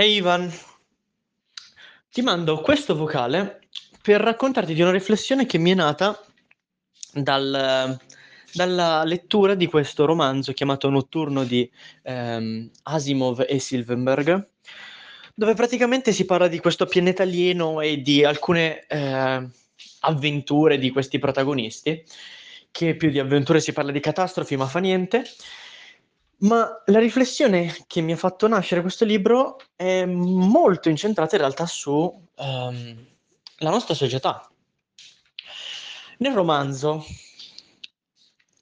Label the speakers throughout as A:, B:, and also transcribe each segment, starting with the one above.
A: Hey Ivan, ti mando questo vocale per raccontarti di una riflessione che mi è nata dal, dalla lettura di questo romanzo chiamato Notturno di ehm, Asimov e Silverberg, dove praticamente si parla di questo pianeta alieno e di alcune eh, avventure di questi protagonisti, che più di avventure si parla di catastrofi, ma fa niente. Ma la riflessione che mi ha fatto nascere questo libro è molto incentrata in realtà su um, la nostra società. Nel romanzo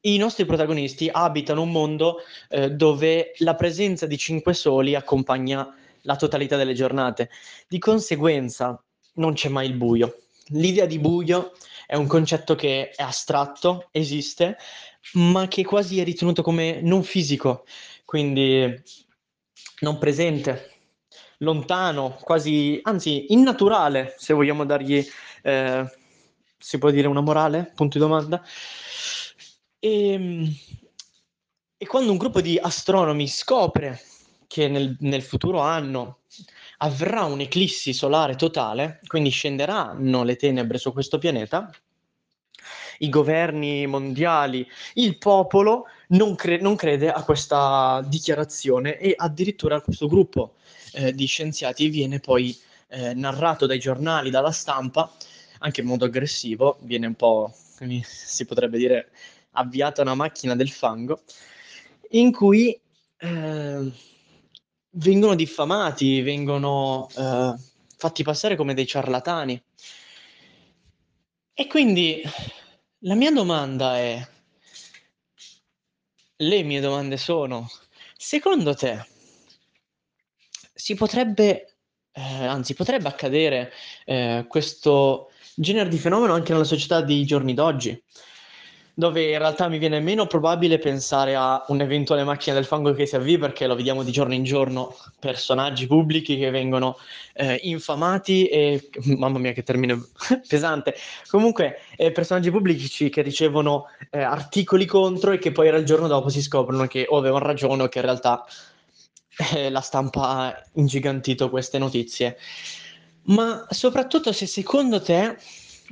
A: i nostri protagonisti abitano un mondo eh, dove la presenza di cinque soli accompagna la totalità delle giornate. Di conseguenza non c'è mai il buio. L'idea di buio è un concetto che è astratto, esiste, ma che quasi è ritenuto come non fisico, quindi non presente, lontano, quasi, anzi innaturale, se vogliamo dargli, eh, si può dire una morale, punto di domanda. E, ehm, e quando un gruppo di astronomi scopre che nel, nel futuro anno avverrà un'eclissi solare totale, quindi scenderanno le tenebre su questo pianeta, i governi mondiali, il popolo non, cre- non crede a questa dichiarazione e addirittura questo gruppo eh, di scienziati viene poi eh, narrato dai giornali, dalla stampa, anche in modo aggressivo, viene un po', si potrebbe dire, avviata una macchina del fango, in cui eh, vengono diffamati, vengono eh, fatti passare come dei ciarlatani. E quindi la mia domanda è, le mie domande sono, secondo te si potrebbe, eh, anzi potrebbe accadere eh, questo genere di fenomeno anche nella società dei giorni d'oggi? Dove in realtà mi viene meno probabile pensare a un'eventuale macchina del fango che si avvii perché lo vediamo di giorno in giorno, personaggi pubblici che vengono eh, infamati e, mamma mia che termine pesante, comunque eh, personaggi pubblici che ricevono eh, articoli contro e che poi il giorno dopo si scoprono che o avevano ragione o che in realtà eh, la stampa ha ingigantito queste notizie. Ma soprattutto se secondo te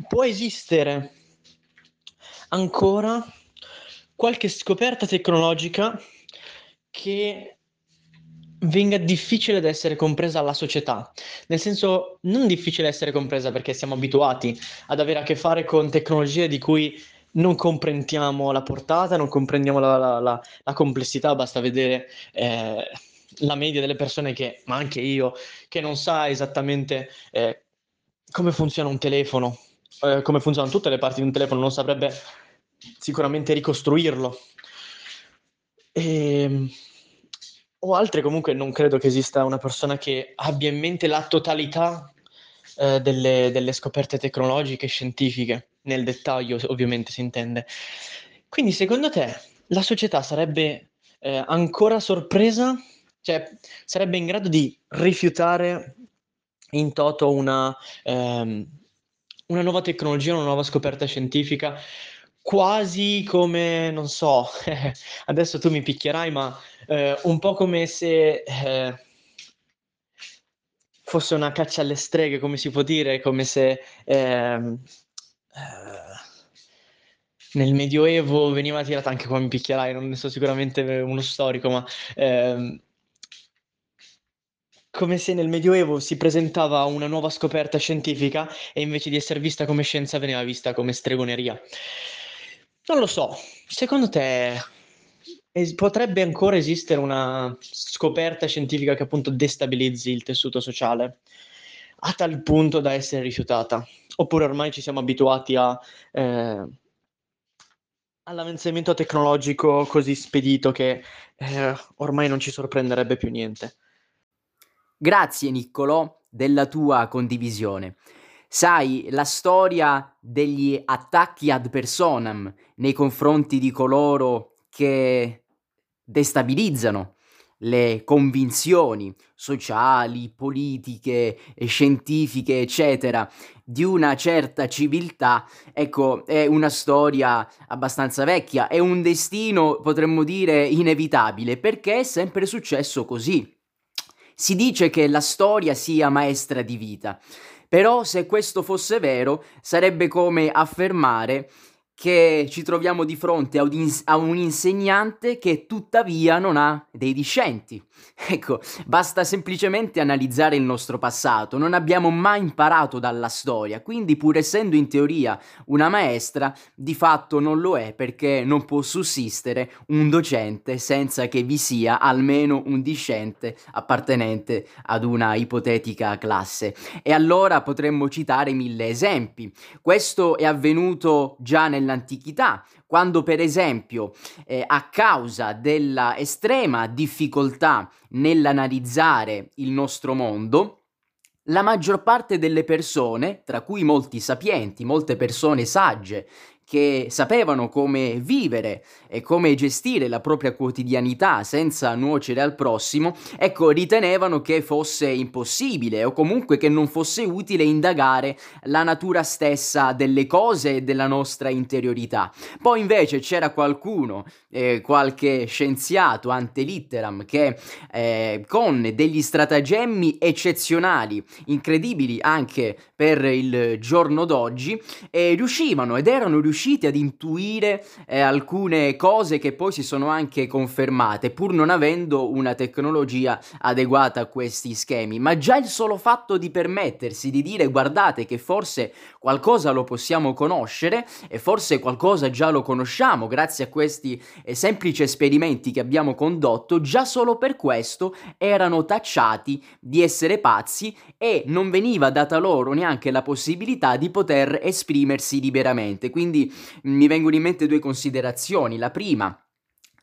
A: può esistere ancora qualche scoperta tecnologica che venga difficile da essere compresa alla società, nel senso non difficile essere compresa perché siamo abituati ad avere a che fare con tecnologie di cui non comprendiamo la portata, non comprendiamo la, la, la, la complessità, basta vedere eh, la media delle persone che, ma anche io, che non sa esattamente eh, come funziona un telefono, eh, come funzionano tutte le parti di un telefono, non saprebbe sicuramente ricostruirlo. E, ehm, o altre comunque non credo che esista una persona che abbia in mente la totalità eh, delle, delle, scoperte tecnologiche e scientifiche, nel dettaglio ovviamente si intende. Quindi secondo te la società sarebbe eh, ancora sorpresa? Cioè sarebbe in grado di rifiutare in toto una, ehm, una nuova tecnologia, una nuova scoperta scientifica quasi come, non so, adesso tu mi picchierai, ma eh, un po' come se eh, fosse una caccia alle streghe, come si può dire, come se ehm, eh, nel Medioevo veniva tirata anche qua mi picchierai, non ne so sicuramente uno storico, ma ehm, come se nel Medioevo si presentava una nuova scoperta scientifica e invece di essere vista come scienza veniva vista come stregoneria. Non lo so, secondo te es- potrebbe ancora esistere una scoperta scientifica che appunto destabilizzi il tessuto sociale a tal punto da essere rifiutata? Oppure ormai ci siamo abituati a, eh, all'avanzamento tecnologico così spedito che eh, ormai non ci sorprenderebbe più niente?
B: Grazie Niccolò della tua condivisione. Sai, la storia degli attacchi ad personam nei confronti di coloro che destabilizzano le convinzioni sociali, politiche, scientifiche, eccetera, di una certa civiltà, ecco, è una storia abbastanza vecchia, è un destino, potremmo dire, inevitabile, perché è sempre successo così. Si dice che la storia sia maestra di vita, però se questo fosse vero sarebbe come affermare che ci troviamo di fronte a un, insegnante che tuttavia non ha dei discenti. Ecco, basta semplicemente analizzare il nostro passato, non abbiamo mai imparato dalla storia, quindi pur essendo in teoria una maestra, di fatto non lo è perché non può sussistere un docente senza che vi sia almeno un discente appartenente ad una ipotetica classe. E allora potremmo citare mille esempi. Questo è avvenuto già nel nell'antichità, quando per esempio eh, a causa della estrema difficoltà nell'analizzare il nostro mondo, la maggior parte delle persone, tra cui molti sapienti, molte persone sagge, che sapevano come vivere e come gestire la propria quotidianità senza nuocere al prossimo, ecco, ritenevano che fosse impossibile o comunque che non fosse utile indagare la natura stessa delle cose e della nostra interiorità. Poi invece c'era qualcuno, eh, qualche scienziato ante litteram che eh, con degli stratagemmi eccezionali, incredibili anche per il giorno d'oggi, eh, riuscivano ed erano riusciti riusciti ad intuire eh, alcune cose che poi si sono anche confermate, pur non avendo una tecnologia adeguata a questi schemi. Ma già il solo fatto di permettersi di dire guardate che forse qualcosa lo possiamo conoscere e forse qualcosa già lo conosciamo grazie a questi eh, semplici esperimenti che abbiamo condotto, già solo per questo erano tacciati di essere pazzi e non veniva data loro neanche la possibilità di poter esprimersi liberamente. Quindi mi vengono in mente due considerazioni. La prima,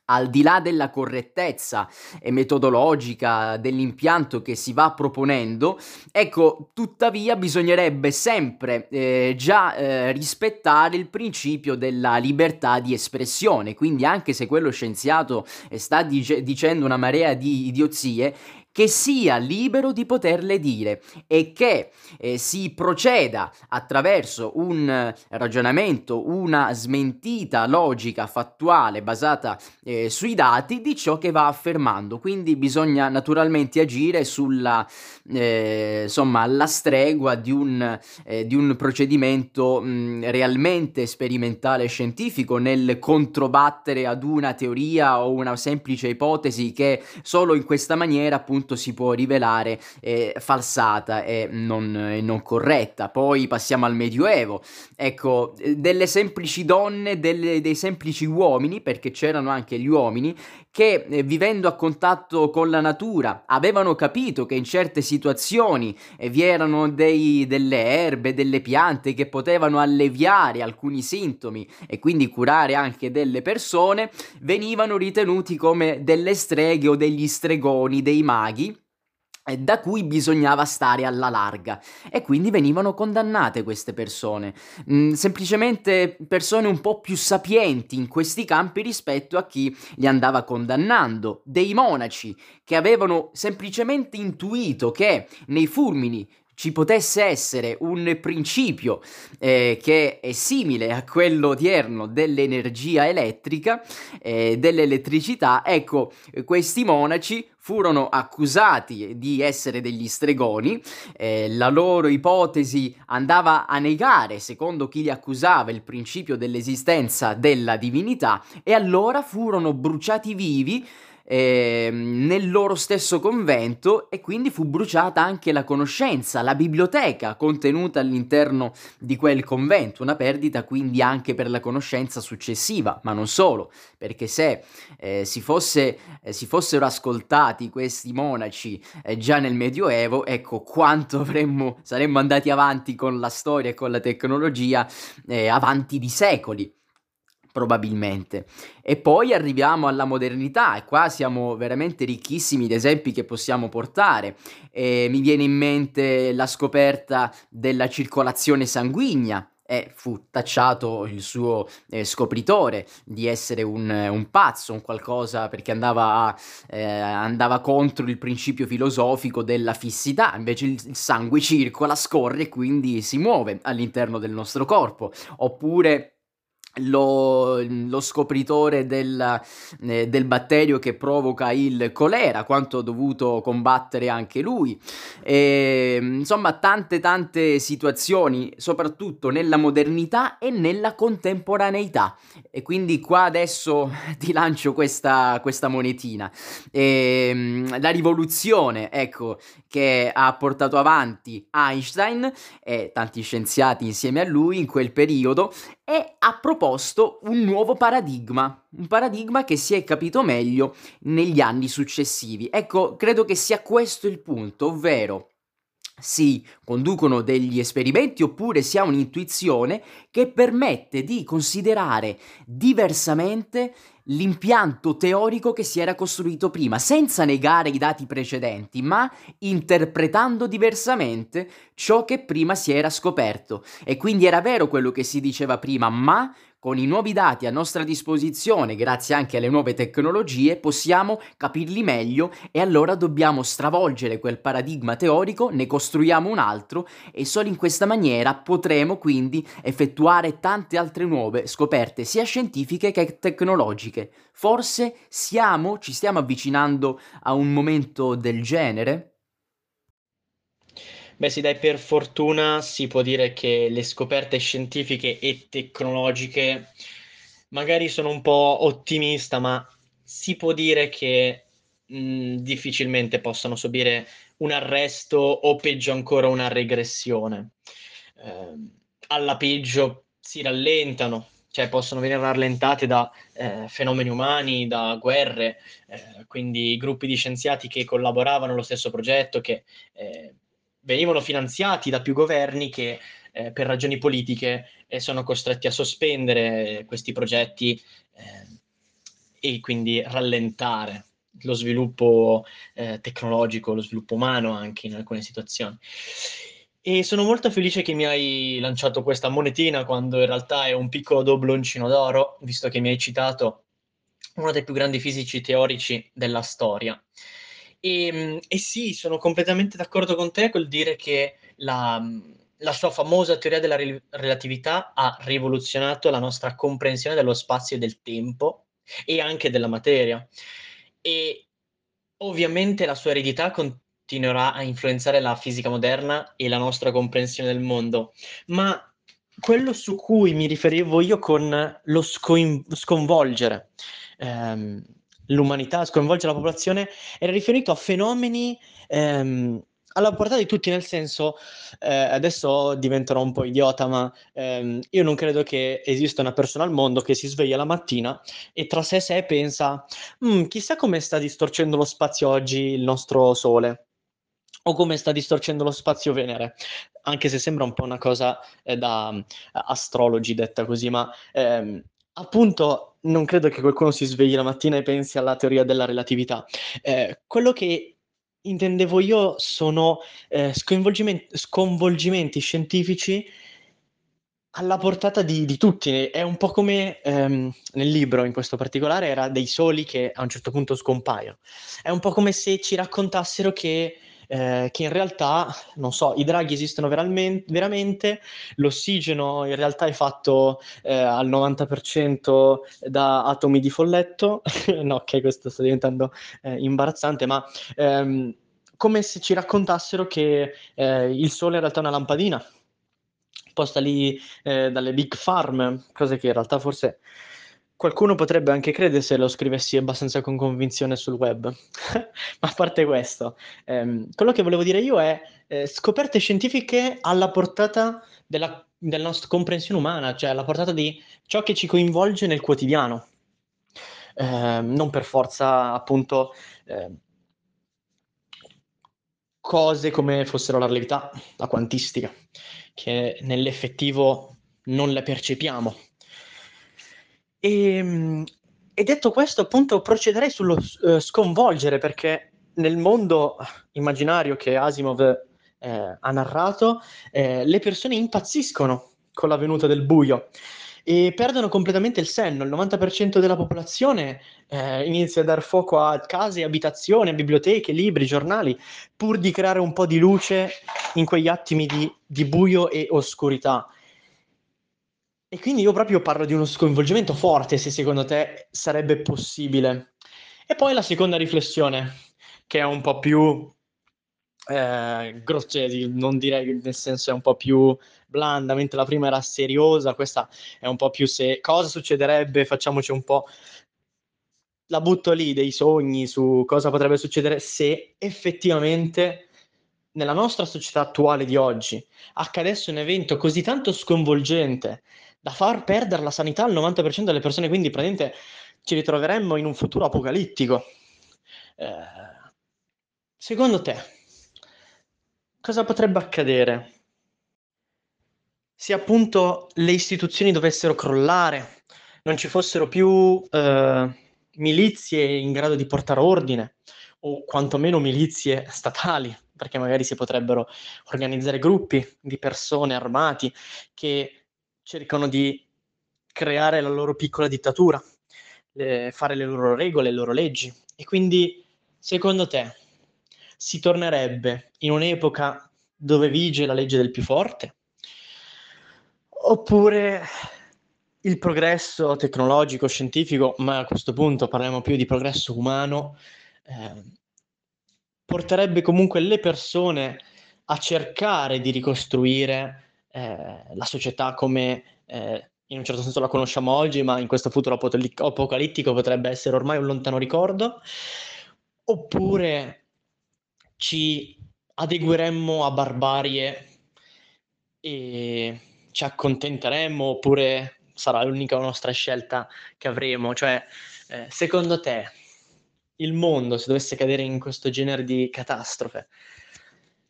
B: al di là della correttezza e metodologica dell'impianto che si va proponendo, ecco, tuttavia bisognerebbe sempre eh, già eh, rispettare il principio della libertà di espressione, quindi anche se quello scienziato sta dice- dicendo una marea di idiozie, che sia libero di poterle dire e che eh, si proceda attraverso un ragionamento, una smentita logica, fattuale, basata eh, sui dati di ciò che va affermando. Quindi bisogna naturalmente agire sulla, eh, insomma, alla stregua di un, eh, di un procedimento mh, realmente sperimentale e scientifico nel controbattere ad una teoria o una semplice ipotesi che solo in questa maniera appunto appunto si può rivelare eh, falsata e non, eh, non, corretta. Poi passiamo al Medioevo. Ecco, eh, delle semplici donne, delle, dei semplici uomini, perché c'erano anche gli uomini, che eh, vivendo a contatto con la natura avevano capito che in certe situazioni eh, vi erano dei, delle erbe, delle piante che potevano alleviare alcuni sintomi e quindi curare anche delle persone, venivano ritenuti come delle streghe o degli stregoni, dei maghi da cui bisognava stare alla larga. E quindi venivano condannate queste persone, mm, semplicemente persone un po' più sapienti in questi campi rispetto a chi li andava condannando, dei monaci che avevano semplicemente intuito che nei fulmini ci potesse essere un principio eh, che è simile a quello odierno dell'energia elettrica, eh, dell'elettricità, ecco, questi monaci furono accusati di essere degli stregoni, eh, la loro ipotesi andava a negare, secondo chi li accusava, il principio dell'esistenza della divinità e allora furono bruciati vivi eh, nel loro stesso convento e quindi fu bruciata anche la conoscenza, la biblioteca contenuta all'interno di quel convento, una perdita quindi anche per la conoscenza successiva, ma non solo, perché se eh, si, fosse, eh, si, fossero ascoltati questi monaci eh, già nel Medioevo, ecco quanto avremmo, saremmo andati avanti con la storia e con la tecnologia eh, avanti di secoli probabilmente. E poi arriviamo alla modernità e qua siamo veramente ricchissimi di esempi che possiamo portare. E mi viene in mente la scoperta della circolazione sanguigna, e fu tacciato il suo eh, scopritore di essere un, un, pazzo, un qualcosa perché andava, a, eh, andava, contro il principio filosofico della fissità, invece il, sangue circola, scorre e quindi si muove all'interno del nostro corpo, oppure lo, lo, scopritore del, eh, del, batterio che provoca il colera, quanto ha dovuto combattere anche lui. E, insomma, tante tante situazioni, soprattutto nella modernità e nella contemporaneità. E quindi qua adesso ti lancio questa, questa monetina. E, la rivoluzione, ecco, che ha portato avanti Einstein e tanti scienziati insieme a lui in quel periodo e ha proposto un nuovo paradigma, un paradigma che si è capito meglio negli anni successivi. Ecco, credo che sia questo il punto, ovvero si conducono degli esperimenti oppure si ha un'intuizione che permette di considerare diversamente l'impianto teorico che si era costruito prima, senza negare i dati precedenti, ma interpretando diversamente ciò che prima si era scoperto. E quindi era vero quello che si diceva prima, ma con i nuovi dati a nostra disposizione, grazie anche alle nuove tecnologie, possiamo capirli meglio e allora dobbiamo stravolgere quel paradigma teorico, ne costruiamo un altro e solo in questa maniera potremo quindi effettuare tante altre nuove scoperte sia scientifiche che tecnologiche. Forse siamo, ci stiamo avvicinando a un momento del genere?
A: Beh sì, dai, per fortuna si può dire che le scoperte scientifiche e tecnologiche magari sono un po' ottimista, ma si può dire che mh, difficilmente possano subire un arresto o peggio ancora una regressione. Eh, alla peggio si rallentano, cioè possono venire rallentate da eh, fenomeni umani, da guerre, eh, quindi gruppi di scienziati che collaboravano allo stesso progetto, che eh, venivano finanziati da più governi che eh, per ragioni politiche eh, sono costretti a sospendere questi progetti eh, e quindi rallentare lo sviluppo eh, tecnologico, lo sviluppo umano anche in alcune situazioni. E sono molto felice che mi hai lanciato questa monetina quando in realtà è un piccolo dobloncino d'oro, visto che mi hai citato uno dei più grandi fisici teorici della storia. E, ehm, e sì, sono completamente d'accordo con te col dire che la, la sua famosa teoria della re- relatività ha rivoluzionato la nostra comprensione dello spazio e del tempo e anche della materia. E ovviamente la sua eredità continuerà a influenzare la fisica moderna e la nostra comprensione del mondo, ma quello su cui mi riferivo io con lo scoin- sconvolgere. Ehm, l'umanità, sconvolgere la popolazione, era riferito a fenomeni ehm, alla portata di tutti, nel senso, eh, adesso diventerò un po' idiota, ma ehm, io non credo che esista una persona al mondo che si sveglia la mattina e tra sé e sé pensa, mm, chissà come sta distorcendo lo spazio oggi il nostro Sole o come sta distorcendo lo spazio Venere, anche se sembra un po' una cosa eh, da uh, astrologi detta così, ma ehm, appunto non credo che qualcuno si svegli la mattina e pensi alla teoria della relatività. Eh, quello che intendevo io sono eh, sconvolgimenti scientifici alla portata di, di, tutti. È un po' come ehm, nel libro, in questo particolare, era dei soli che a un certo punto scompaiono. È un po' come se ci raccontassero che eh, che in realtà, non so, i draghi esistono veramente, l'ossigeno in realtà è fatto eh, al 90% da atomi di folletto, no, ok, questo sta diventando eh, imbarazzante, ma ehm, come se ci raccontassero che eh, il Sole in realtà è una lampadina posta lì eh, dalle big farm, cose che in realtà forse Qualcuno potrebbe anche credere se lo scrivessi abbastanza con convinzione sul web, ma a parte questo, ehm, quello che volevo dire io è eh, scoperte scientifiche alla portata della, della, nostra comprensione umana, cioè alla portata di ciò che ci coinvolge nel quotidiano, eh, non per forza appunto eh, cose come fossero la relatività, la quantistica, che nell'effettivo non le percepiamo e, ehm, e detto questo, appunto, procederei sullo uh, sconvolgere, perché nel mondo immaginario che Asimov eh, ha narrato, eh, le persone impazziscono con la venuta del buio e perdono completamente il senno. Il 90% della popolazione eh, inizia a dar fuoco a case, abitazioni, biblioteche, libri, giornali, pur di creare un po' di luce in quegli attimi di, di buio e oscurità. E quindi io proprio parlo di uno sconvolgimento forte, se secondo te sarebbe possibile. E poi la seconda riflessione, che è un po' più eh, grossi, non direi nel senso è un po' più blanda, mentre la prima era seriosa, questa è un po' più se cosa succederebbe, facciamoci un po' la butto lì dei sogni su cosa potrebbe succedere se effettivamente nella nostra società attuale di oggi accadesse un evento così tanto sconvolgente da far perdere la sanità al 90% delle persone, quindi praticamente ci ritroveremmo in un futuro apocalittico. Eh, secondo te, cosa potrebbe accadere? Se appunto le istituzioni dovessero crollare, non ci fossero più eh, milizie in grado di portare ordine, o quantomeno milizie statali, perché magari si potrebbero organizzare gruppi di persone armati che cercano di creare la loro piccola dittatura, le, fare le loro regole, le loro leggi. E quindi, secondo te, si tornerebbe in un'epoca dove vige la legge del più forte? Oppure il progresso tecnologico, scientifico, ma a questo punto parliamo più di progresso umano, eh, porterebbe comunque le persone a cercare di ricostruire eh, la società come eh, in un certo senso la conosciamo oggi, ma in questo futuro apocalittico potrebbe essere ormai un lontano ricordo, oppure ci adegueremmo a barbarie e ci accontenteremmo, oppure sarà l'unica nostra scelta che avremo. Cioè, eh, secondo te, il mondo, se dovesse cadere in questo genere di catastrofe,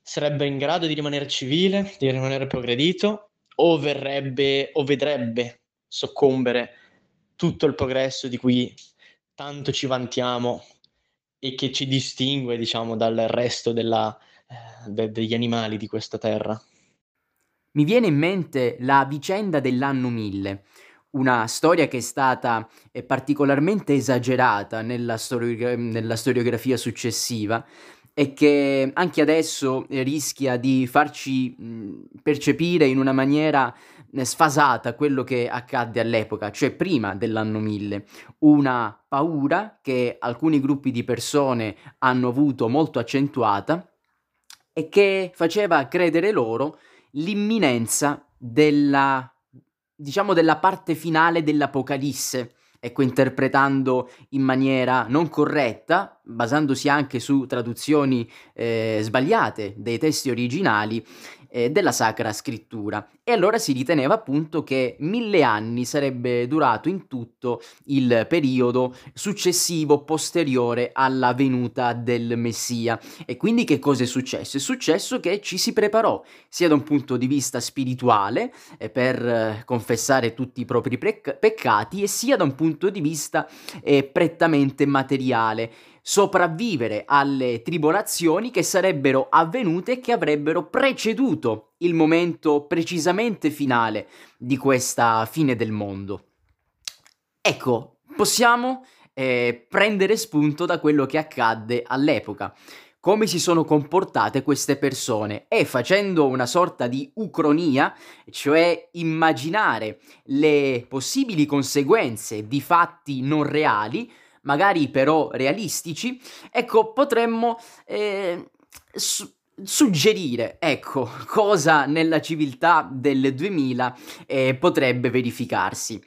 A: sarebbe in grado di rimanere civile, di rimanere progredito, o verrebbe o vedrebbe soccombere tutto il progresso di cui tanto ci vantiamo e che ci distingue, diciamo, dal resto della, eh, de- degli animali di questa terra.
B: Mi viene in mente la vicenda dell'anno 1000, una storia che è stata eh, particolarmente esagerata nella, storio- nella storiografia successiva e che anche adesso rischia di farci percepire in una maniera eh, sfasata quello che accadde all'epoca, cioè prima dell'anno 1000, una paura che alcuni gruppi di persone hanno avuto molto accentuata e che faceva credere loro l'imminenza della diciamo della parte finale dell'Apocalisse, ecco, interpretando in maniera non corretta, basandosi anche su traduzioni eh, sbagliate dei testi originali, eh, della Sacra Scrittura. E allora si riteneva appunto che mille anni sarebbe durato in tutto il periodo successivo, posteriore alla venuta del Messia. E quindi che cosa è successo? È successo che ci si preparò sia da un punto di vista spirituale eh, per eh, confessare tutti i propri pec- peccati e sia da un punto di vista eh, prettamente materiale sopravvivere alle tribolazioni che sarebbero avvenute e che avrebbero preceduto il momento precisamente finale di questa fine del mondo. Ecco, possiamo eh, prendere spunto da quello che accadde all'epoca come si sono comportate queste persone e facendo una sorta di ucronia, cioè immaginare le possibili conseguenze di fatti non reali, magari però realistici, ecco, potremmo eh, su- suggerire, ecco, cosa nella civiltà del 2000 eh, potrebbe verificarsi.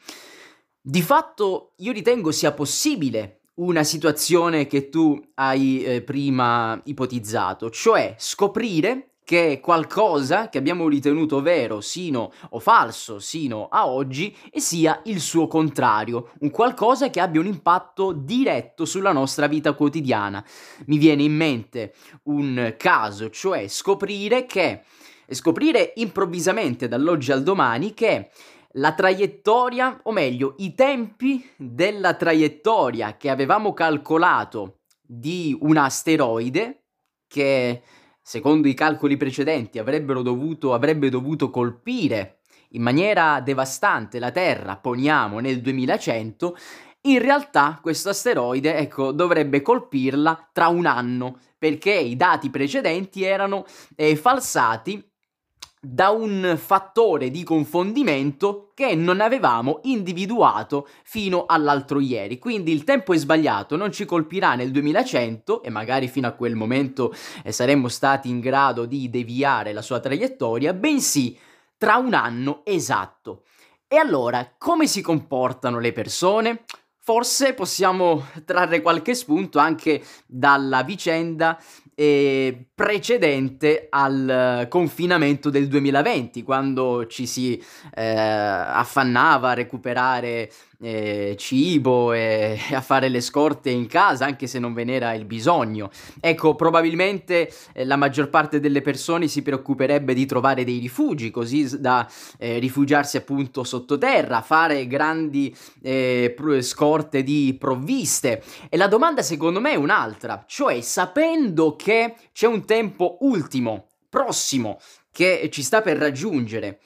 B: Di fatto io ritengo sia possibile una situazione che tu hai eh, prima ipotizzato, cioè scoprire che qualcosa che abbiamo ritenuto vero sino o falso sino a oggi e sia il suo contrario, un qualcosa che abbia un impatto diretto sulla nostra vita quotidiana. Mi viene in mente un caso, cioè scoprire che scoprire improvvisamente dall'oggi al domani che la traiettoria, o meglio, i tempi della traiettoria che avevamo calcolato di un asteroide che secondo i calcoli precedenti, dovuto, avrebbe dovuto colpire in maniera devastante la Terra, poniamo nel 2100, in realtà questo asteroide, ecco, dovrebbe colpirla tra un anno, perché i dati precedenti erano eh, falsati da un fattore di confondimento che non avevamo individuato fino all'altro ieri. Quindi il tempo è sbagliato, non ci colpirà nel 2100 e magari fino a quel momento eh, saremmo stati in grado di deviare la sua traiettoria, bensì tra un anno esatto. E allora, come si comportano le persone? Forse possiamo trarre qualche spunto anche dalla vicenda eh, precedente al confinamento del 2020, quando ci si eh, affannava a recuperare eh, cibo e a fare le scorte in casa, anche se non ve n'era il bisogno. Ecco, probabilmente eh, la maggior parte delle persone si preoccuperebbe di trovare dei rifugi, così da eh, rifugiarsi appunto sottoterra, fare grandi eh, scorte di provviste. E la domanda secondo me è un'altra, cioè sapendo che c'è un tempo ultimo, prossimo, che ci sta per raggiungere,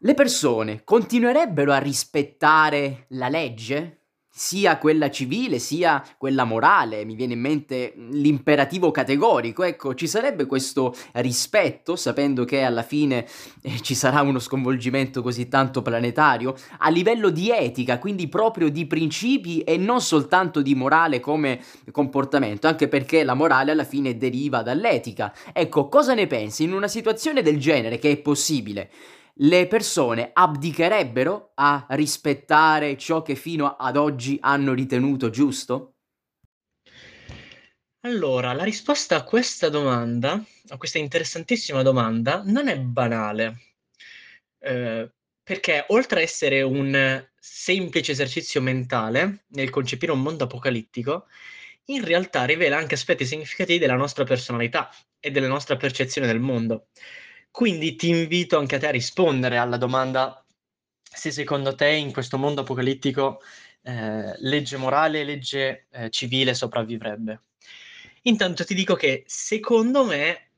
B: le persone continuerebbero a rispettare la legge? Sia quella civile sia quella morale, mi viene in mente l'imperativo categorico, ecco, ci sarebbe questo rispetto, sapendo che alla fine eh, ci sarà uno sconvolgimento così tanto planetario, a livello di etica, quindi proprio di principi e non soltanto di morale come comportamento, anche perché la morale alla fine deriva dall'etica. Ecco, cosa ne pensi in una situazione del genere che è possibile? Le persone abdicherebbero a rispettare ciò che fino ad oggi hanno ritenuto giusto?
A: Allora, la risposta a questa domanda, a questa interessantissima domanda, non è banale. Eh, perché oltre a essere un semplice esercizio mentale nel concepire un mondo apocalittico, in realtà rivela anche aspetti significativi della nostra personalità e della nostra percezione del mondo. Quindi ti invito anche a te a rispondere alla domanda se secondo te in questo mondo apocalittico eh, legge morale e legge eh, civile sopravvivrebbe. Intanto ti dico che secondo me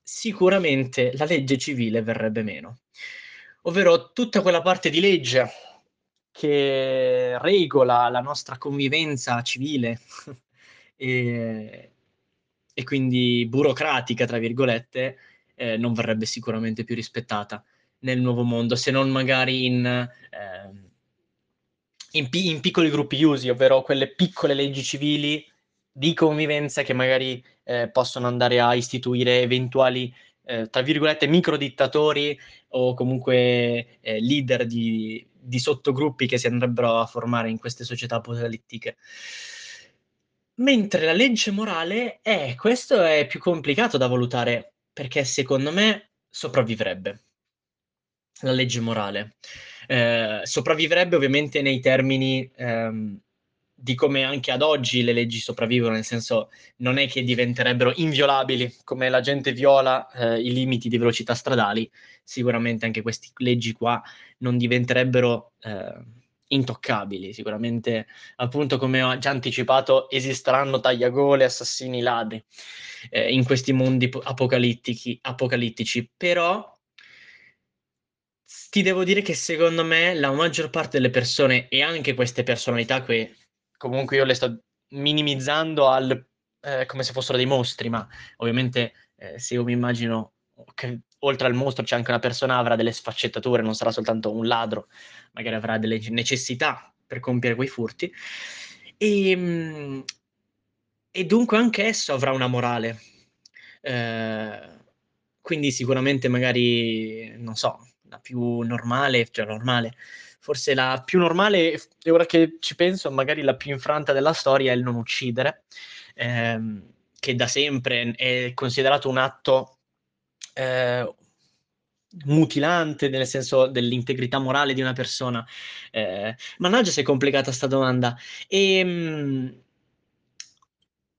A: sicuramente la legge civile verrebbe meno, ovvero tutta quella parte di legge che regola la nostra convivenza civile e, e quindi burocratica, tra virgolette, eh, non verrebbe sicuramente più rispettata nel nuovo mondo, se non magari in, eh, in, pi- in piccoli gruppi usi, ovvero quelle piccole leggi civili di convivenza che magari eh, possono andare a istituire eventuali, eh, tra virgolette, micro dittatori o comunque eh, leader di, di, sottogruppi che si andrebbero a formare in queste società apocalittiche. Mentre la legge morale, eh, questo è più complicato da valutare perché secondo me sopravvivrebbe la legge morale. Eh, sopravvivrebbe ovviamente nei termini ehm, di come anche ad oggi le leggi sopravvivono, nel senso non è che diventerebbero inviolabili come la gente viola eh, i limiti di velocità stradali, sicuramente anche queste leggi qua non diventerebbero eh, intoccabili, sicuramente appunto come ho già anticipato esisteranno tagliagole, assassini, ladri eh, in questi mondi apocalittici, però ti devo dire che secondo me la maggior parte delle persone e anche queste personalità che comunque io le sto minimizzando al, eh, come se fossero dei mostri, ma ovviamente eh, se io mi immagino oltre al mostro c'è anche una persona, avrà delle sfaccettature, non sarà soltanto un ladro, magari avrà delle necessità per compiere quei furti. E, ehm, e dunque anche esso avrà una morale. Eh, quindi sicuramente magari, non so, la più normale, cioè normale, forse la più normale, e ora che ci penso, magari la più infranta della storia è il non uccidere, ehm, che da sempre è considerato un atto eh, mutilante nel senso dell'integrità morale di una persona. Eh, mannaggia se è complicata sta domanda. E, ehm,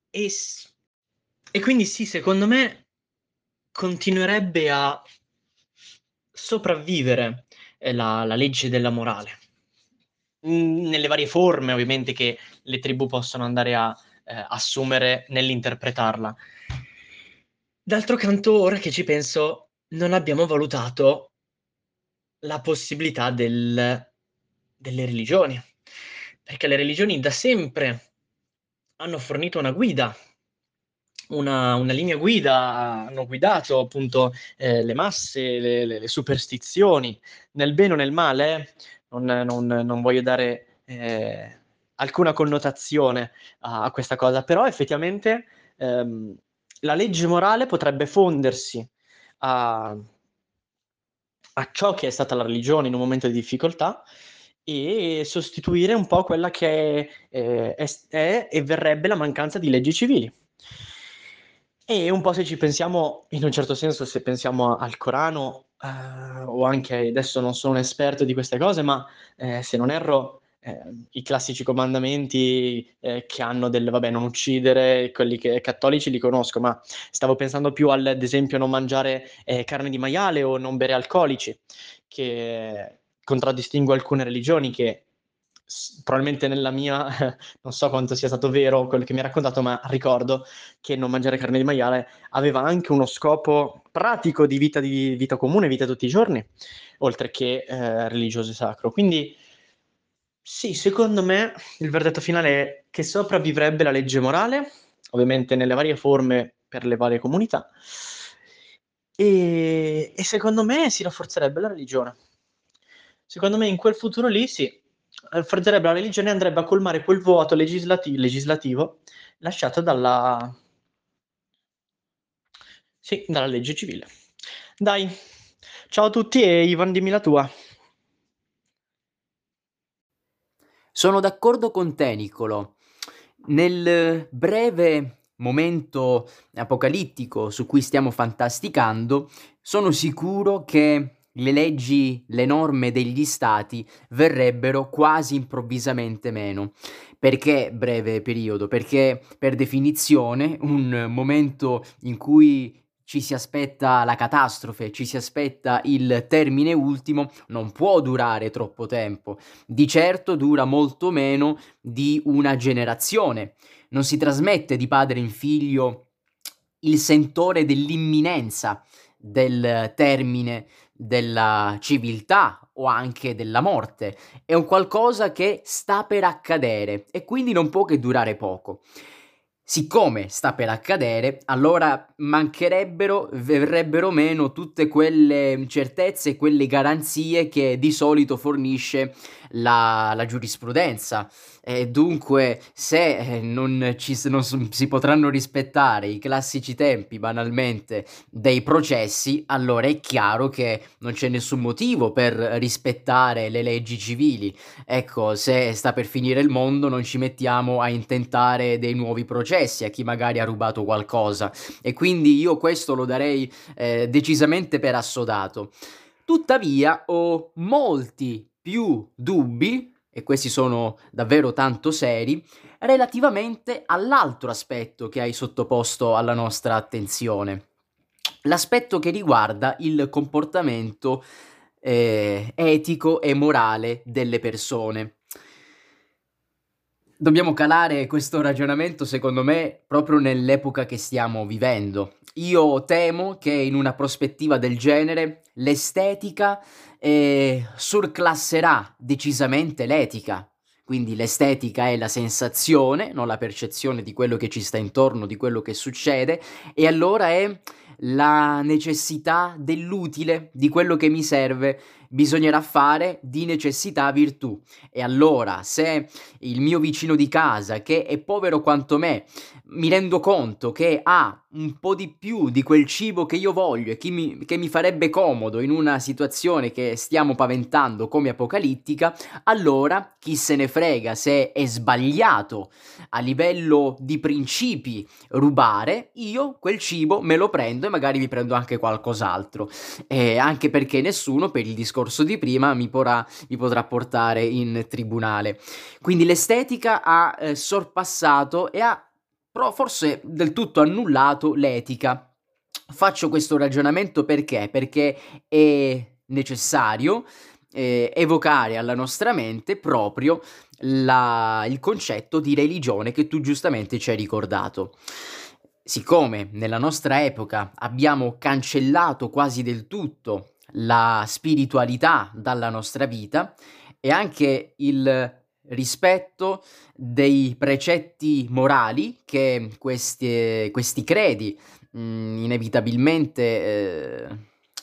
A: e, e quindi sì, secondo me continuerebbe a sopravvivere eh, la, la legge della morale nelle varie forme ovviamente che le tribù possono andare a eh, assumere nell'interpretarla. D'altro canto, ora che ci penso, non abbiamo valutato la possibilità del, delle religioni, perché le religioni da sempre hanno fornito una guida una, una, linea guida, hanno guidato appunto eh, le masse, le, le, le, superstizioni, nel bene o nel male, non, non, non voglio dare eh, alcuna connotazione a, a, questa cosa, però effettivamente ehm, la legge morale potrebbe fondersi a, a ciò che è stata la religione in un momento di difficoltà e sostituire un po' quella che è, è, è e verrebbe la mancanza di leggi civili. E un po' se ci pensiamo, in un certo senso, se pensiamo al Corano, eh, o anche adesso non sono un esperto di queste cose, ma eh, se non erro, eh, i classici comandamenti eh, che hanno del vabbè, non uccidere, quelli che cattolici li conosco, ma stavo pensando più al, ad esempio, non mangiare eh, carne di maiale o non bere alcolici, che contraddistingue alcune religioni che probabilmente nella mia, non so quanto sia stato vero quello che mi ha raccontato, ma ricordo che non mangiare carne di maiale aveva anche uno scopo pratico di vita, di vita comune, vita tutti i giorni, oltre che eh, religioso e sacro. Quindi sì, secondo me il verdetto finale è che sopravvivrebbe la legge morale, ovviamente nelle varie forme per le varie comunità, e, e secondo me si rafforzerebbe la religione. Secondo me in quel futuro lì sì, rafforzerebbe la religione e andrebbe a colmare quel vuoto legislati- legislativo lasciato dalla... Sì, dalla legge civile. Dai, ciao a tutti e Ivan dimmi la tua.
B: Sono d'accordo con te, Nicolo. Nel breve momento apocalittico su cui stiamo fantasticando, sono sicuro che le leggi, le norme degli stati verrebbero quasi improvvisamente meno. Perché breve periodo? Perché per definizione un momento in cui ci si aspetta la catastrofe, ci si aspetta il termine ultimo, non può durare troppo tempo. Di certo dura molto meno di una generazione. Non si trasmette di padre in figlio il sentore dell'imminenza del termine della civiltà o anche della morte. È un qualcosa che sta per accadere e quindi non può che durare poco. Siccome sta per accadere, allora mancherebbero, verrebbero meno tutte quelle certezze quelle garanzie che di solito fornisce la, la giurisprudenza. E dunque, se eh, non, ci, non si potranno rispettare i classici tempi, banalmente, dei processi, allora è chiaro che non c'è nessun motivo per rispettare le leggi civili. Ecco, se sta per finire il mondo, non ci mettiamo a intentare dei nuovi processi a chi magari ha rubato qualcosa. E quindi io questo lo darei eh, decisamente per assodato. Tuttavia ho molti più dubbi e questi sono davvero tanto seri, relativamente all'altro aspetto che hai sottoposto alla nostra attenzione. L'aspetto che riguarda il comportamento eh, etico e morale delle persone. Dobbiamo calare questo ragionamento, secondo me, proprio nell'epoca che stiamo vivendo. Io temo che in una prospettiva del genere l'estetica eh, surclasserà decisamente l'etica. Quindi l'estetica è la sensazione, non la percezione di quello che ci sta intorno, di quello che succede, e allora è la necessità dell'utile, di quello che mi serve bisognerà fare di necessità virtù. E allora, se il mio vicino di casa, che è povero quanto me, mi rendo conto che ha un po' di più di quel cibo che io voglio e che mi, che mi farebbe comodo in una situazione che stiamo paventando come apocalittica, allora chi se ne frega se è sbagliato a livello di principi rubare, io quel cibo me lo prendo e magari mi prendo anche qualcos'altro. E anche perché nessuno per il discorso discorso di prima mi, porrà, mi potrà portare in tribunale. Quindi l'estetica ha eh, sorpassato e ha però forse del tutto annullato l'etica. Faccio questo ragionamento perché? Perché è necessario eh, evocare alla nostra mente proprio la, il concetto di religione che tu giustamente ci hai ricordato. Siccome nella nostra epoca abbiamo cancellato quasi del tutto la spiritualità dalla nostra vita e anche il rispetto dei precetti morali che questi, questi credi mh, mm, inevitabilmente eh,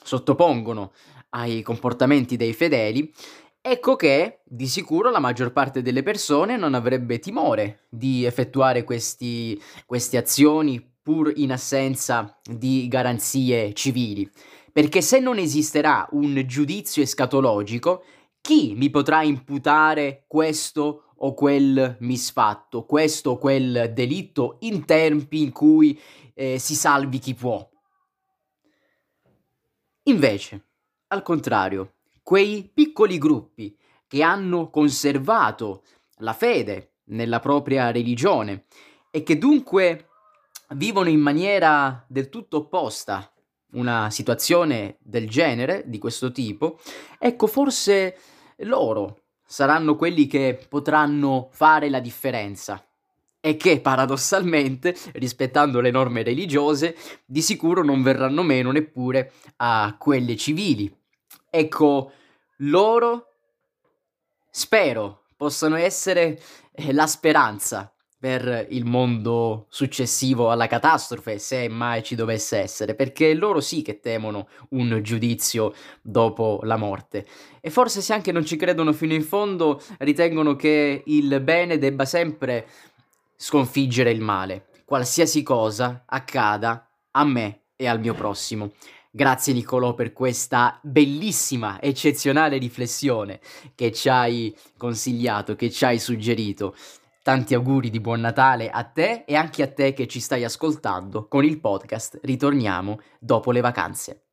B: sottopongono ai comportamenti dei fedeli, ecco che di sicuro la maggior parte delle persone non avrebbe timore di effettuare questi, queste azioni pur in assenza di garanzie civili. Perché se non esisterà un giudizio escatologico, chi mi potrà imputare questo o quel misfatto, questo o quel delitto in tempi in cui eh, si salvi chi può? Invece, al contrario, quei piccoli gruppi che hanno conservato la fede nella propria religione e che dunque vivono in maniera del tutto opposta una situazione del genere, di questo tipo, ecco forse loro saranno quelli che potranno fare la differenza e che paradossalmente, rispettando le norme religiose, di sicuro non verranno meno neppure a quelle civili. Ecco, loro spero possano essere eh, la speranza per il mondo successivo alla catastrofe, se mai ci dovesse essere, perché loro sì che temono un giudizio dopo la morte. E forse se anche non ci credono fino in fondo, ritengono che il bene debba sempre sconfiggere il male, qualsiasi cosa accada a me e al mio prossimo. Grazie Niccolò per questa bellissima, eccezionale riflessione che ci hai consigliato, che ci hai suggerito. Tanti auguri di buon Natale a te e anche a te che ci stai ascoltando con il podcast Ritorniamo dopo le vacanze.